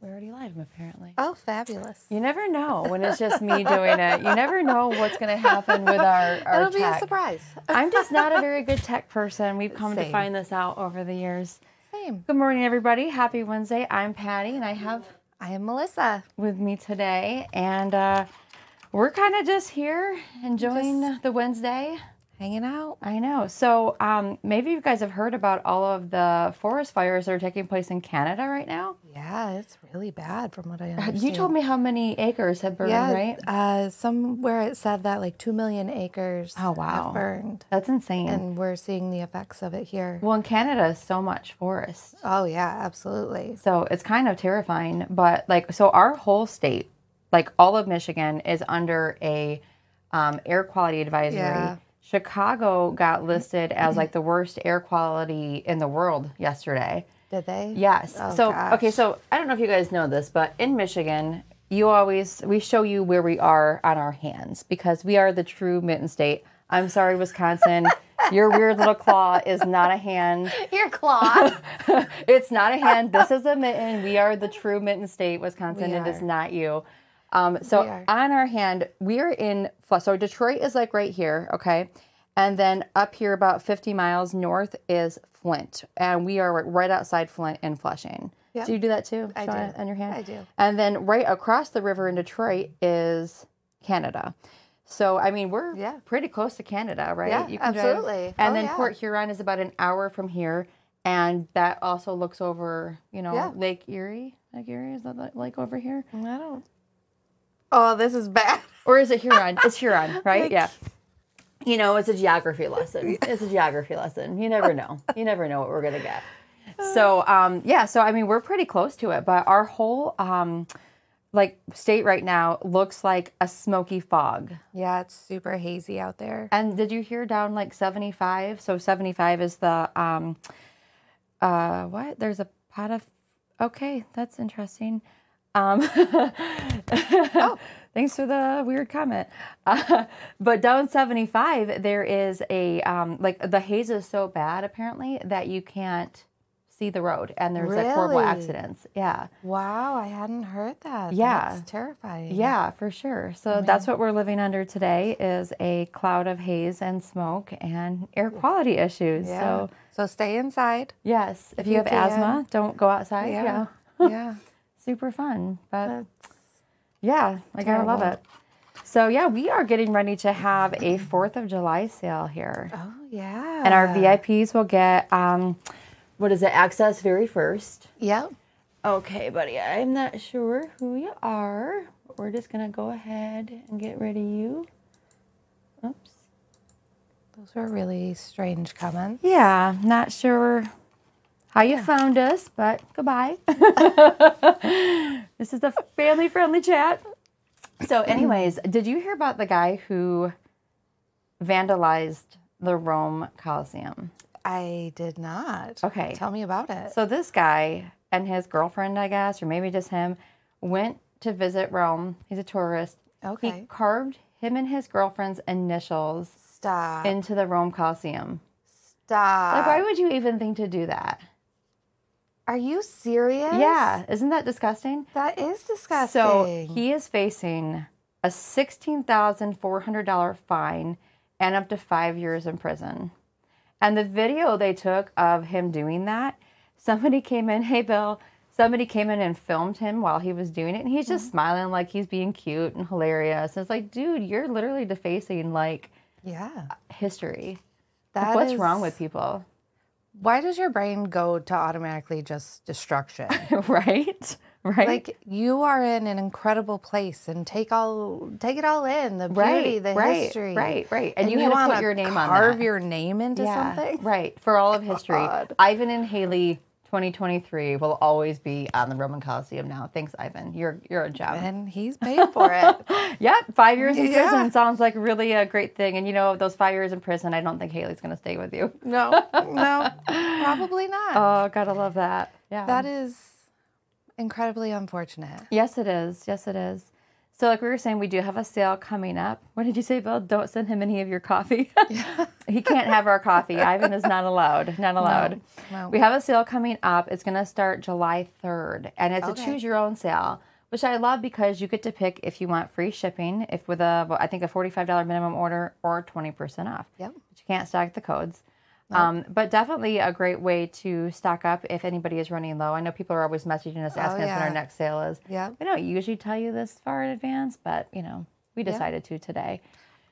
we're already live, apparently. Oh, fabulous. You never know when it's just me doing it. You never know what's going to happen with our, our It'll be a surprise. I'm just not a very good tech person. We've come to find this out over the years. Same. Good morning, everybody. Happy Wednesday. I'm Patty, and I have I am Melissa. with me today, and uh, we're kind of just here enjoying the Wednesday. Hanging out. I know. So um, maybe you guys have heard about all of the forest fires that are taking place in Canada right now. Yeah, it's really bad from what I understand. You told me how many acres have burned, yeah, right? uh, somewhere it said that like two million acres Oh, wow. have burned, That's insane. and we're seeing the effects of it here. well, in Canada is so much forest. Oh yeah, absolutely. So it's kind of terrifying. But like, so our whole state, like all of Michigan, is under a um, air quality advisory. Yeah. Chicago got mm-hmm. listed as like the worst air quality in the world yesterday. Did they? Yes. Oh, so gosh. okay, so I don't know if you guys know this, but in Michigan, you always we show you where we are on our hands because we are the true mitten state. I'm sorry, Wisconsin. Your weird little claw is not a hand. Your claw. it's not a hand. This is a mitten. We are the true mitten state, Wisconsin. It is not you. Um, so on our hand, we are in. Fl- So Detroit is like right here, okay, and then up here about 50 miles north is Flint, and we are right outside Flint in Flushing. Yep. Do you do that too? I do. On your hand. I do. And then right across the river in Detroit is Canada. So I mean, we're Yeah. pretty close to Canada, right? Yeah, drive- absolutely. And Oh, then yeah. Port Huron is about an hour from here, and that also looks over, you know, Yeah. Lake Erie. Lake Erie is that the lake over here, I don't. Oh, this is bad. or is it Huron? it's Huron, right? Yeah. You know, it's a geography lesson. It's a geography lesson. You never know. You never know what we're gonna get. So, um, yeah. So, I mean, we're pretty close to it, but our whole um, like state right now looks like a smoky fog. Yeah, it's super hazy out there. And did you hear down like 75? So 75 is the um uh what? There's a pot of Okay, that's interesting. Um Thanks for the weird comment. Uh, but down 75 there is a um like the haze is so bad apparently that you can't see the road and there's like horrible accidents. Yeah. Wow, I hadn't heard that. Yeah. That's terrifying. Yeah, for sure. So that's what we're living under today is a cloud of haze and smoke and air quality issues. Yeah. So So stay inside. yes, if you, you have can. asthma, don't go outside. Yeah. Yeah. Yeah. Super fun. But That's yeah, I gotta love it. So yeah, we are getting ready to have a Fourth of July sale here. oh yeah. And our VIPs will get um what is it, access very first. Yep. Okay, buddy, I'm not sure who you are. but We're just gonna go ahead and get rid of you. Oops. Those were really strange comments. Yeah, not sure how you found us, but goodbye. this is a family friendly chat. So, anyways, did you hear about the guy who vandalized the Rome Coliseum? I did not. Okay. Tell me about it. So, this guy and his girlfriend, I guess, or maybe just him, went to visit Rome. He's a tourist. Okay. He carved him and his girlfriend's initials Stop. into the Rome Coliseum. Stop. Like, why would you even think to do that? Are you serious? Yeah, isn't that disgusting? That is disgusting. So he is facing a sixteen thousand four hundred dollar fine and up to five years in prison. And the video they took of him doing that, somebody came in, hey Bill, somebody came in and filmed him while he was doing it, and he's Mm-hmm. just smiling like he's being cute and hilarious. And it's like, dude, you're literally defacing like yeah. history. Like, what's is- wrong with people? Why does your brain go to automatically just destruction? right? Right? like you are in an incredible place and take all take it all in the beauty, Right, the right, history, right, right. And you had to wanna put your name on carve your name into something. Right. For all of history. God. Ivan and Haley 2023 will always be on the Roman Coliseum now. Thanks, Ivan. You're you're a gem. And he's paid for it. Yep, five years in Yeah. prison sounds like really a great thing. And you know, those five years in prison, I don't think Haley's gonna stay with you. no, no, probably not. Oh, gotta love that. Yeah. that is incredibly unfortunate. Yes, it is. Yes, it is. So, like we were saying, we do have a sale coming up. What did you say, Bill? Don't send him any of your coffee. Yeah. he can't have our coffee. Ivan is not allowed. Not allowed. no. We have a sale coming up. It's going to start July 3rd, and it's Okay. a choose your own sale, which I love because you get to pick if you want free shipping, if with a, I think, a $45 minimum order or 20% off. Yep. But you can't stack the codes. Um, but definitely a great way to stock up if anybody is running low. I know people are always messaging us asking us when Oh, our next sale is. Yeah. We don't usually tell you this far in advance, but you know, we decided to today.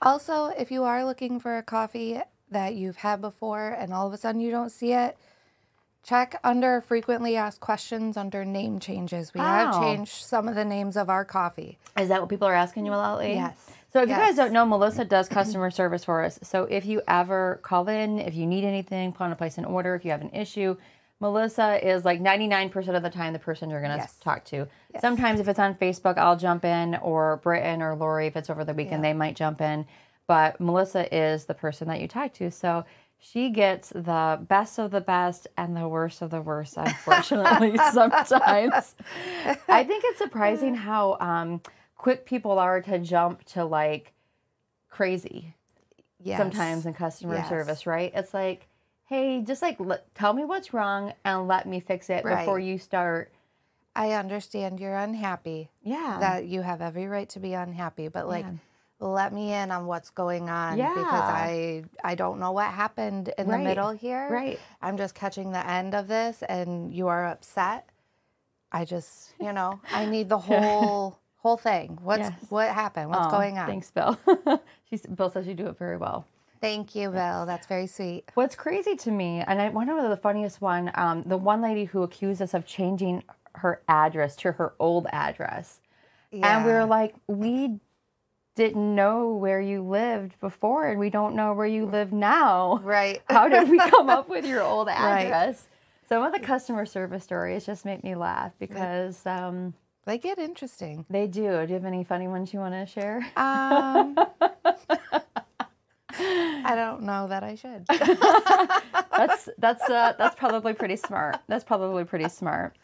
Also, if you are looking for a coffee that you've had before and all of a sudden you don't see it, check under frequently asked questions under name changes. We have Oh. changed some of the names of our coffee. Is that what people are asking you a lot lately? Yes. So if you guys don't know, Melissa does customer service for us. So if you ever call in, if you need anything, want to place an order, if you have an issue, Melissa is like 99% of the time the person you're going to Yes. talk to. Sometimes if it's on Facebook, I'll jump in, or Britton or Lori, if it's over the weekend, they might jump in. But Melissa is the person that you talk to. So she gets the best of the best and the worst of the worst, unfortunately, sometimes. I think it's surprising how um, quick people are to jump to like crazy Yes. sometimes in customer Yes. service, right? It's like, hey, just like let, tell me what's wrong and let me fix it Right. before you start. I understand you're unhappy. Yeah. That you have every right to be unhappy, but like Yeah. Let me in on what's going on because I I don't know what happened in Right. the middle here. Right. I'm just catching the end of this and you are upset. I just, you know, I need the whole whole thing. What's Yes. what happened? What's Aw, going on? Thanks, Bill. She's, Bill says you do it very well. Thank you, Bill. That's very sweet. What's crazy to me, and I one of the funniest one, um, the one lady who accused us of changing her address to her old address. And we Yeah. were like, we didn't know where you lived before, and we don't know where you live now. Right. How did we come up with your old Right. address? Some of the customer service stories just make me laugh because um, They get interesting. they do. Do you have any funny ones you want to share? Um I don't know that I should. that's that's uh, that's probably pretty smart. That's probably pretty smart.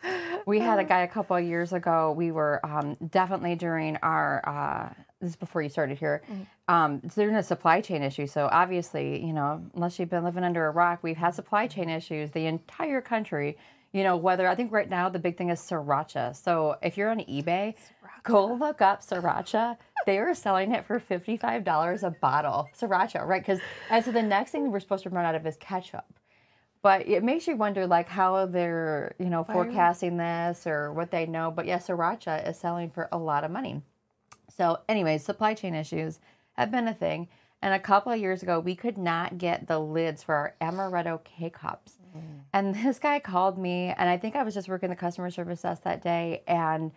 We had a guy a couple of years ago. We were um, definitely during our uh, this is before you started here. Um, it's during a supply chain issue. So obviously, you know, unless you've been living under a rock, we've had supply chain issues. The entire country. You know, whether I think right now the big thing is sriracha. So if you're on eBay, go look up sriracha. They are selling it for fifty-five dollars a bottle, sriracha, right? Because and so the next thing we're supposed to run out of is ketchup but it makes you wonder like how they're you know forecasting this or what they know but yeah sriracha is selling for a lot of money so anyways supply chain issues have been a thing. And a couple of years ago we could not get the lids for our amaretto k-cups. And this guy called me and i think i was just working the customer service desk that day and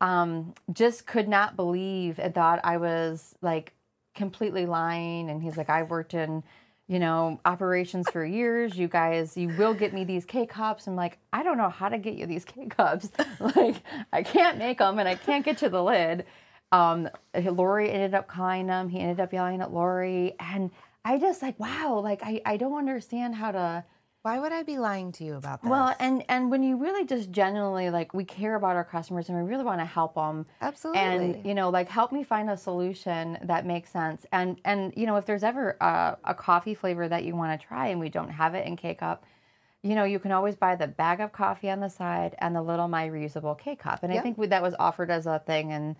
um, just could not believe and thought i was like completely lying. And he's like I've worked in you know operations for years. You guys you will get me these k cups i'm like i don't know how to get you these k cups like i can't make them and i can't get you the lid um lori ended up calling him. He ended up yelling at lori. And i just like wow like i, I don't understand how to Why would I be lying to you about this? well and and when you really just genuinely like we care about our customers and we really want to help them absolutely. and you know like help me find a solution that makes sense. And and you know if there's ever a, a coffee flavor that you want to try and we don't have it in k cup you know you can always buy the bag of coffee on the side and the little my reusable k cup. And i think we, that was offered as a thing and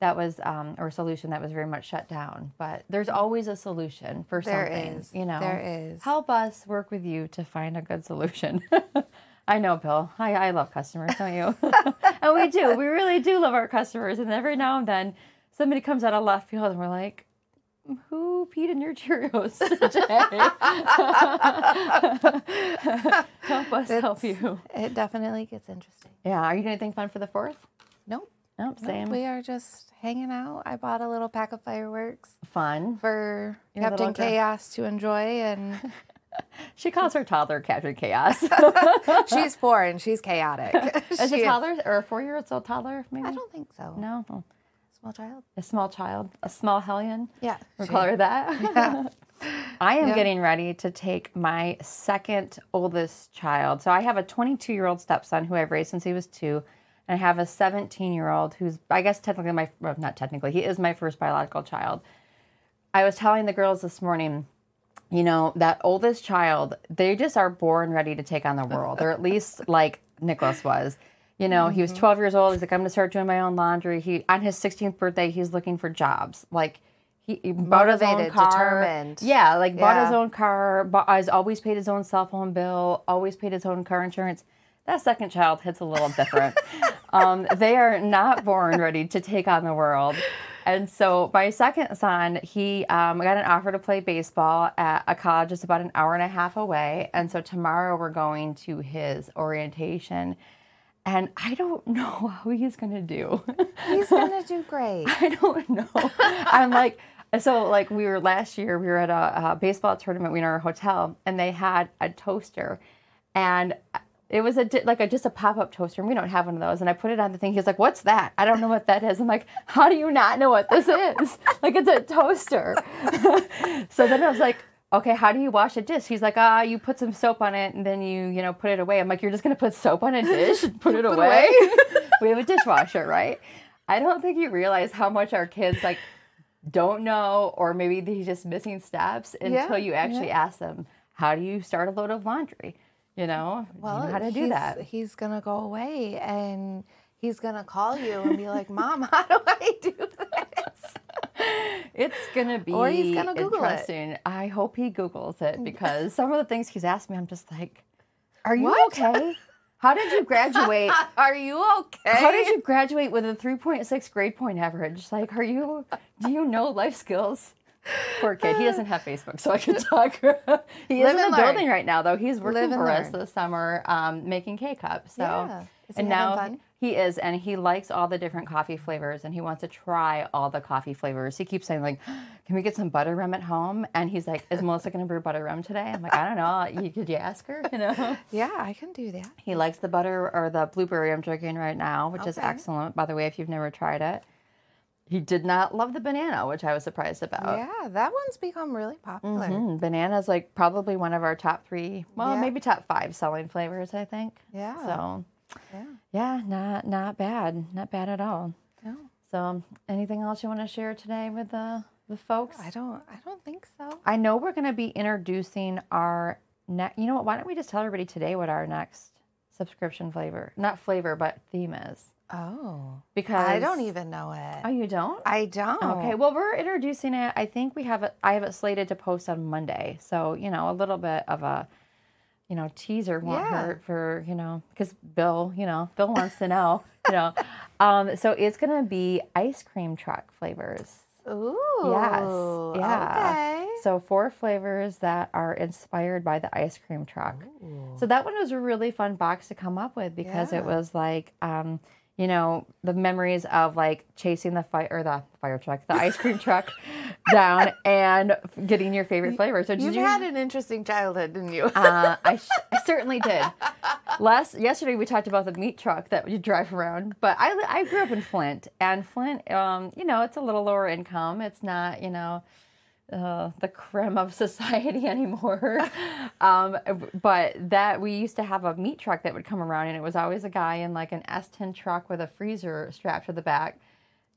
that was um, or a solution that was very much shut down but there's always a solution for There something is. you know There is. help us work with you to find a good solution I know, Bill. I, I love customers, don't you? and we do. We really do love our customers. And every now and then, somebody comes out of left field and we're like, who peed in your Cheerios today? help us help you. It definitely gets interesting. Yeah. Are you doing anything fun for the fourth? Nope. Nope. Same. We are just hanging out. I bought a little pack of fireworks Fun. for Your Captain. Chaos to enjoy, and She calls her toddler Captain Chaos. she's four and she's chaotic. Is She a toddler or a four-year-old still toddler? Maybe. I don't think so. No. Oh, Small child. A small child, a small hellion. Yeah. We'll she- call her that. Yeah. I am Yeah. getting ready to take my second oldest child. So I have a 22 year old stepson who I've raised since he was two. And I have a 17 year old who's, I guess, technically my, well, not technically, he is my first biological child. I was telling the girls this morning, you know, that oldest child, they just are born ready to take on the world, or at least like Nicholas was. You know, he was mm-hmm. 12 years old. He's like, I'm going to start doing my own laundry. He on his 16th birthday, he's looking for jobs. Like he, he bought his own Motivated, car. determined. Yeah, like bought his own car. Bought, has always paid his own cell phone bill. Always paid his own car insurance. That second child hits a little different. um, they are not born ready to take on the world. And so my second son, he um, got an offer to play baseball at a college that's about an hour and a half away. And so tomorrow we're going to his orientation. And I don't know how he's going to do. He's gonna do great. I don't know. I'm like, so like we were last year, we were at a, a baseball tournament. We were in our hotel, and they had a toaster, and it was a di- like a just a pop up toaster. And we don't have one of those. And I put it on the thing. He's like, "What's that? I don't know what that is." I'm like, "How do you not know what this is? like it's a toaster." so then I was like. Okay, how do you wash a dish? He's like, ah, you put some soap on it and then you, you know, put it away. I'm like, you're just gonna put soap on a dish and put it away? we have a dishwasher, right? I don't think you realize how much our kids like don't know, or maybe they're just missing steps until Yeah, you actually ask them, how do you start a load of laundry? You know, Do you know how to do that. He's gonna go away and he's gonna call you and be like, "Mom, how do I do this?" It's gonna be Or he's gonna Google it. interesting. I hope he Googles it because some of the things he's asked me, I'm just like, are you What? okay? How did you graduate? Are you okay? How did you graduate with a 3.6 grade point average? Like, are you, do you know life skills? Poor kid. He doesn't have Facebook, so I can talk. he is in the learn. building right now, though. He's working Live for us this summer, um, making K cups. So, Yeah. And now fun? he is, and he likes all the different coffee flavors, and he wants to try all the coffee flavors. He keeps saying like, "Can we get some butter rum at home?" And he's like, "Is Melissa going to brew butter rum today?" I'm like, "I don't know. You, could you ask her?" You know. Yeah, I can do that. He likes the butter or the blueberry I'm drinking right now, which is excellent. By the way, if you've never tried it, he did not love the banana, which I was surprised about. yeah, that one's become really popular. Mm, banana's like probably one of our top three, well, Yeah. maybe top five selling flavors, I think. Yeah. So, Yeah. yeah, not not bad, not bad at all. No, So, anything else you want to share today with the the folks? I don't. I don't think so. I know we're going to be introducing our next. You know what? Why don't we just tell everybody today what our next subscription flavor, not flavor, but theme is? Oh, Because I don't even know it. Oh, you don't? I don't. Okay, well, we're introducing it. I think we have it. I have it slated to post on Monday, so you know, a little bit of a, you know, teaser won't Yeah. hurt for you know, because Bill, you know, Bill wants to know, you know, um, so it's gonna be ice cream truck flavors. Ooh. Yes. Yeah. Okay. So four flavors that are inspired by the ice cream truck. So that one was a really fun box to come up with because it was like, um, you know, the memories of like chasing the fire or the fire truck, the ice cream truck down and getting your favorite flavor. So did You've you? had an interesting childhood, didn't you? uh, I, sh- I certainly did. Last yesterday we talked about the meat truck that you drive around, but I I grew up in Flint, and Flint, um, you know, it's a little lower income. It's not, you know, uh, the creme of society anymore. um, but that we used to have a meat truck that would come around, and it was always a guy in like an S10 truck with a freezer strapped to the back.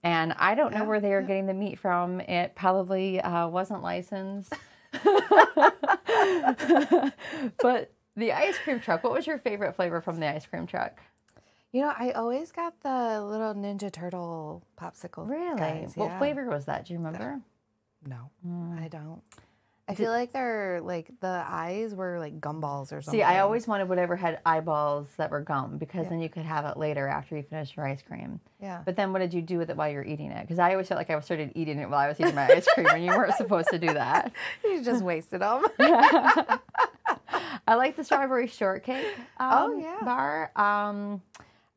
And I don't know Yeah, where they were getting the meat from. It probably uh, wasn't licensed. but the ice cream truck, what was your favorite flavor from the ice cream truck? you know, I always got the little Ninja Turtle popsicle. Really? Guys, What yeah. flavor was that? Do you remember? No, Mm. I don't. I feel like they're like the eyes were like gumballs or something. See, I always wanted whatever had eyeballs that were gum because then you could have it later after you finish your ice cream. Yeah. But then what did you do with it while you were eating it? Because I always felt like I started eating it while I was eating my ice cream and you weren't supposed to do that. you just wasted them. I like the strawberry shortcake um, Oh, yeah. bar. Um,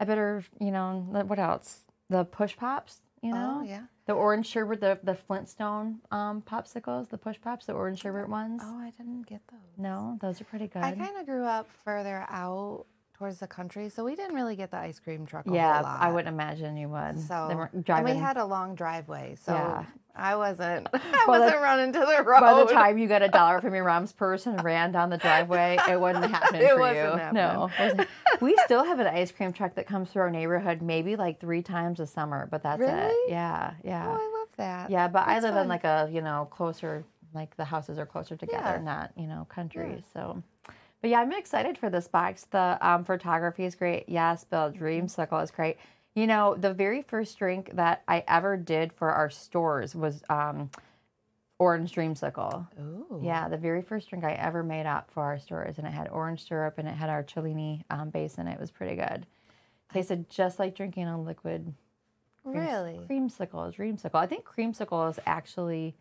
I better, you know, what else? The push pops, you know? Oh yeah. The orange sherbet, the, the Flintstone um, popsicles, the push pops, the orange sherbet ones. Oh, I didn't get those. No, those are pretty good. I kind of grew up further out towards the country, so we didn't really get the ice cream truck. A Yeah, whole lot. I wouldn't imagine you would. So were and driving. we had a long driveway, so Yeah. I wasn't. I the- wasn't running to the road. By the time you got a dollar from your mom's purse and ran down the driveway, it wasn't happening It for wasn't you. happening. No, wasn't. we still have an ice cream truck that comes through our neighborhood maybe like three times a summer, but that's it. Really? Yeah, yeah, Oh, I love that. yeah. But I live fun. in like a you know closer, like the houses are closer together, Yeah. not you know country. So, but yeah, I'm excited for this box. The um, photography is great. Yes, Bill Dreamsicle is great. You know, the very first drink that I ever did for our stores was um, orange dreamsicle. Ooh. Yeah, the very first drink I ever made up for our stores, and it had orange syrup and it had our Cellini um, base in it. It was pretty good. Tasted just like drinking a liquid creams- Really? creamsicle. Dreamsicle. I think creamsicle is actually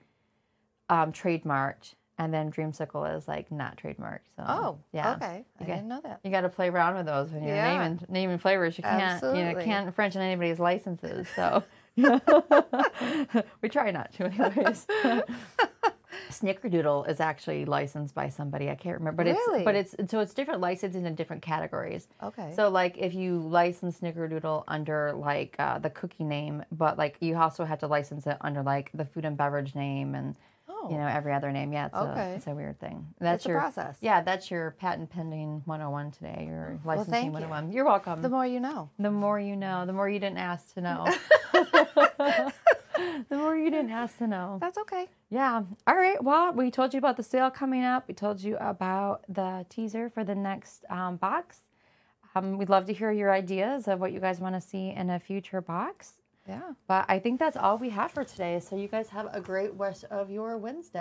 um, trademarked, and then dreamsicle is like not trademarked. So Oh, yeah. Okay. I Okay. didn't know that. You got to play around with those when you're Yeah. naming naming flavors. You can't you know Absolutely. can't infringe on anybody's licenses. So we try not to, anyways. Snickerdoodle is actually licensed by somebody. I can't remember, but it's but it's so it's different licensing in different categories. Okay. So like if you license Snickerdoodle under like uh, the cookie name, but like you also have to license it under like the food and beverage name and oh. you know every other name. Yeah, it's, Okay. a, it's a weird thing. That's It's a your process. Yeah, that's your patent pending 101 today. Your licensing thank you. 101. You're welcome. the more you know. The more you know, the more you didn't ask to know. the more you didn't ask to know. That's okay. Yeah. All right. Well, we told you about the sale coming up. We told you about the teaser for the next um, box. Um, we'd love to hear your ideas of what you guys want to see in a future box. Yeah. But I think that's all we have for today. So you guys have a great rest of your Wednesday.